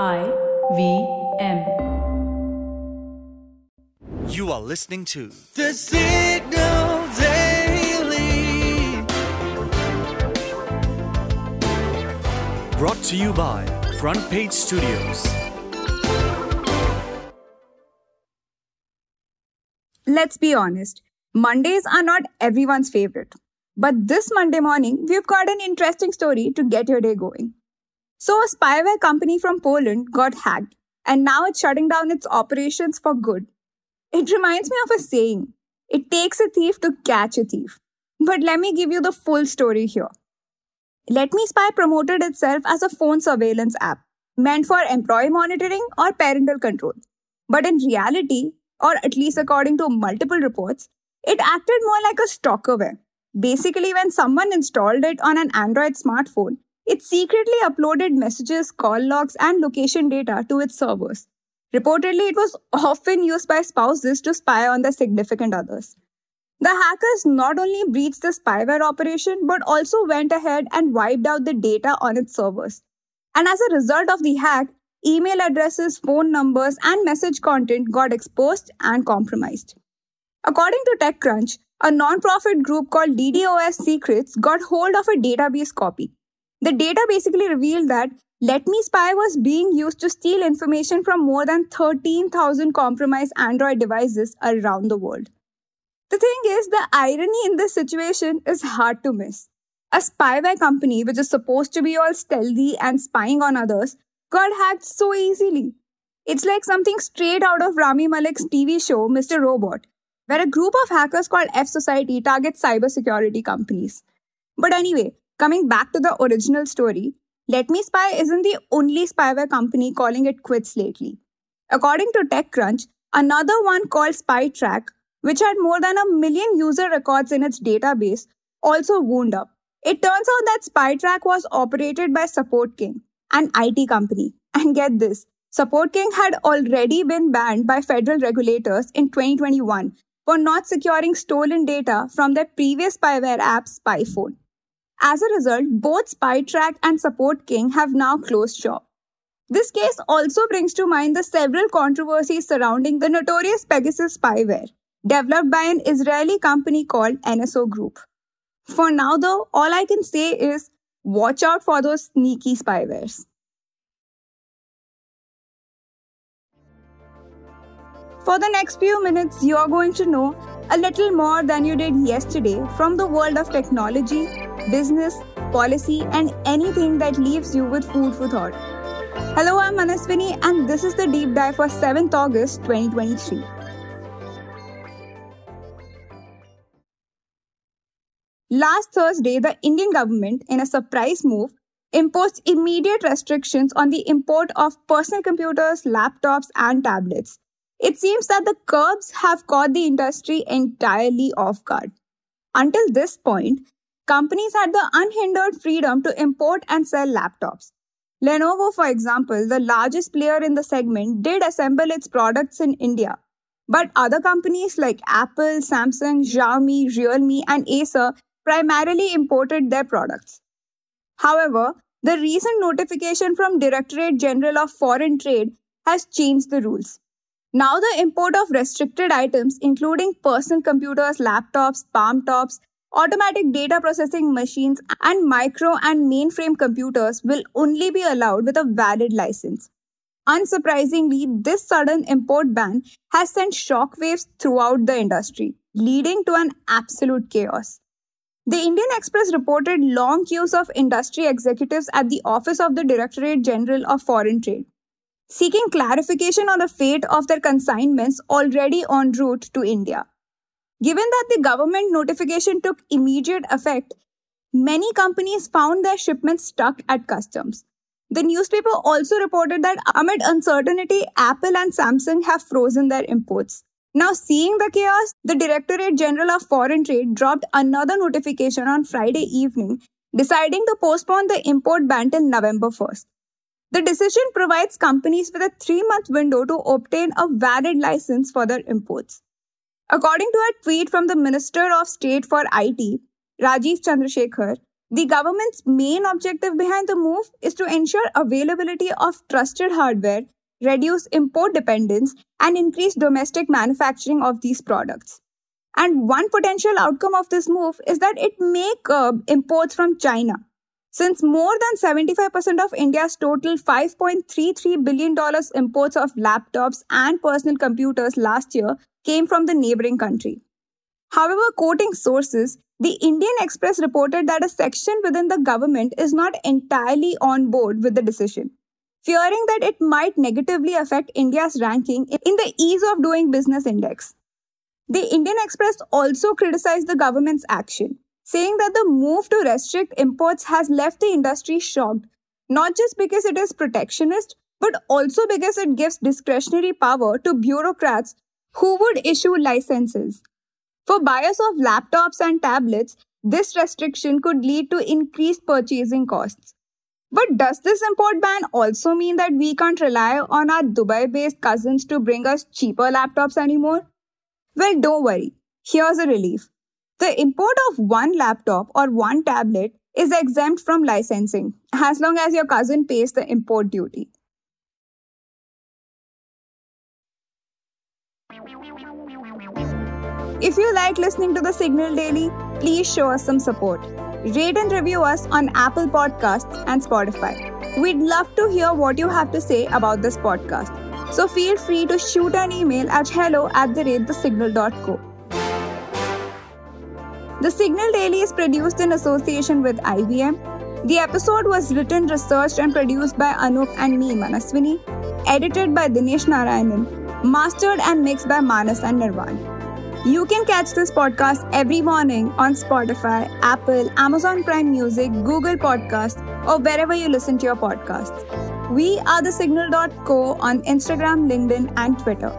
I V M. You are listening to The Signal Daily. Brought to you by Front Page Studios. Let's be honest, Mondays are not everyone's favorite. But this Monday morning, we've got an interesting story to get your day going. So, a spyware company from Poland got hacked, and now it's shutting down its operations for good. It reminds me of a saying it takes a thief to catch a thief. But let me give you the full story here. LetMeSpy promoted itself as a phone surveillance app meant for employee monitoring or parental control. But in reality, or at least according to multiple reports, it acted more like a stalkerware. Basically, when someone installed it on an Android smartphone, it secretly uploaded messages, call logs, and location data to its servers. Reportedly, it was often used by spouses to spy on their significant others. The hackers not only breached the spyware operation, but also went ahead and wiped out the data on its servers. And as a result of the hack, email addresses, phone numbers, and message content got exposed and compromised. According to TechCrunch, a non-profit group called DDoS Secrets got hold of a database copy. The data basically revealed that LetMeSpy was being used to steal information from more than 13,000 compromised Android devices around the world. The thing is, the irony in this situation is hard to miss. A spyware company, which is supposed to be all stealthy and spying on others, got hacked so easily. It's like something straight out of Rami Malek's TV show, Mr. Robot, where a group of hackers called F Society targets cybersecurity companies. But anyway, coming back to the original story, LetMeSpy isn't the only spyware company calling it quits lately. According to TechCrunch, another one called SpyTrac, which had more than a million user records in its database, also wound up. It turns out that SpyTrac was operated by Support King, an IT company. And get this, Support King had already been banned by federal regulators in 2021 for not securing stolen data from their previous spyware app SpyFone. As a result, both SpyTrac and Support King have now closed shop. This case also brings to mind the several controversies surrounding the notorious Pegasus spyware, developed by an Israeli company called NSO Group. For now, though, all I can say is watch out for those sneaky spywares. For the next few minutes, you are going to know a little more than you did yesterday from the world of technology, business, policy, and anything that leaves you with food for thought. Hello, I'm Manaswini, and this is the deep dive for 7th August 2023. Last Thursday, the Indian government, in a surprise move, imposed immediate restrictions on the import of personal computers, laptops, and tablets it seems that the curbs have caught the industry entirely off guard. Until this point, companies had the unhindered freedom to import and sell laptops. Lenovo, for example, the largest player in the segment, did assemble its products in India. But other companies like Apple, Samsung, Xiaomi, Realme, and Acer primarily imported their products. However, the recent notification from Directorate General of Foreign Trade has changed the rules. Now, the import of restricted items, including personal computers, laptops, palm tops, automatic data processing machines, and micro and mainframe computers, will only be allowed with a valid license. Unsurprisingly, this sudden import ban has sent shockwaves throughout the industry, leading to an absolute chaos. The Indian Express reported long queues of industry executives at the office of the Directorate General of Foreign Trade seeking clarification on the fate of their consignments already en route to India. Given that the government notification took immediate effect, many companies found their shipments stuck at customs. The newspaper also reported that amid uncertainty, Apple and Samsung have frozen their imports. Now, seeing the chaos, the Directorate General of Foreign Trade dropped another notification on Friday evening, deciding to postpone the import ban till November 1st. The decision provides companies with a three month window to obtain a valid license for their imports. According to a tweet from the Minister of State for IT, Rajeev Chandrasekhar, The government's main objective behind the move is to ensure availability of trusted hardware, reduce import dependence, and increase domestic manufacturing of these products. And one potential outcome of this move is that it may curb imports from China. Since more than 75% of India's total $5.33 billion imports of laptops and personal computers last year came from the neighboring country. However, quoting sources, the Indian Express reported that a section within the government is not entirely on board with the decision, fearing that it might negatively affect India's ranking in the Ease of Doing Business Index. The Indian Express also criticized the government's action, saying that the move to restrict imports has left the industry shocked, not just because it is protectionist, but also because it gives discretionary power to bureaucrats who would issue licenses. For buyers of laptops and tablets, this restriction could lead to increased purchasing costs. But does this import ban also mean that we can't rely on our Dubai based cousins to bring us cheaper laptops anymore? Well, don't worry. Here's a relief. The import of one laptop or one tablet is exempt from licensing as long as your cousin pays the import duty. If you like listening to the Signal Daily, please show us some support. Rate and review us on Apple Podcasts and Spotify. We'd love to hear what you have to say about this podcast. So feel free to shoot an email at hello at the rate thesignal.co. The Signal Daily is produced in association with IVM. The episode was written, researched, and produced by Anup and me, Manaswini. Edited by Dinesh Narayanan. Mastered and mixed by Manas and Nirvaan. You can catch this podcast every morning on Spotify, Apple, Amazon Prime Music, Google Podcasts, or wherever you listen to your podcasts. We are the signal.co on Instagram, LinkedIn, and Twitter.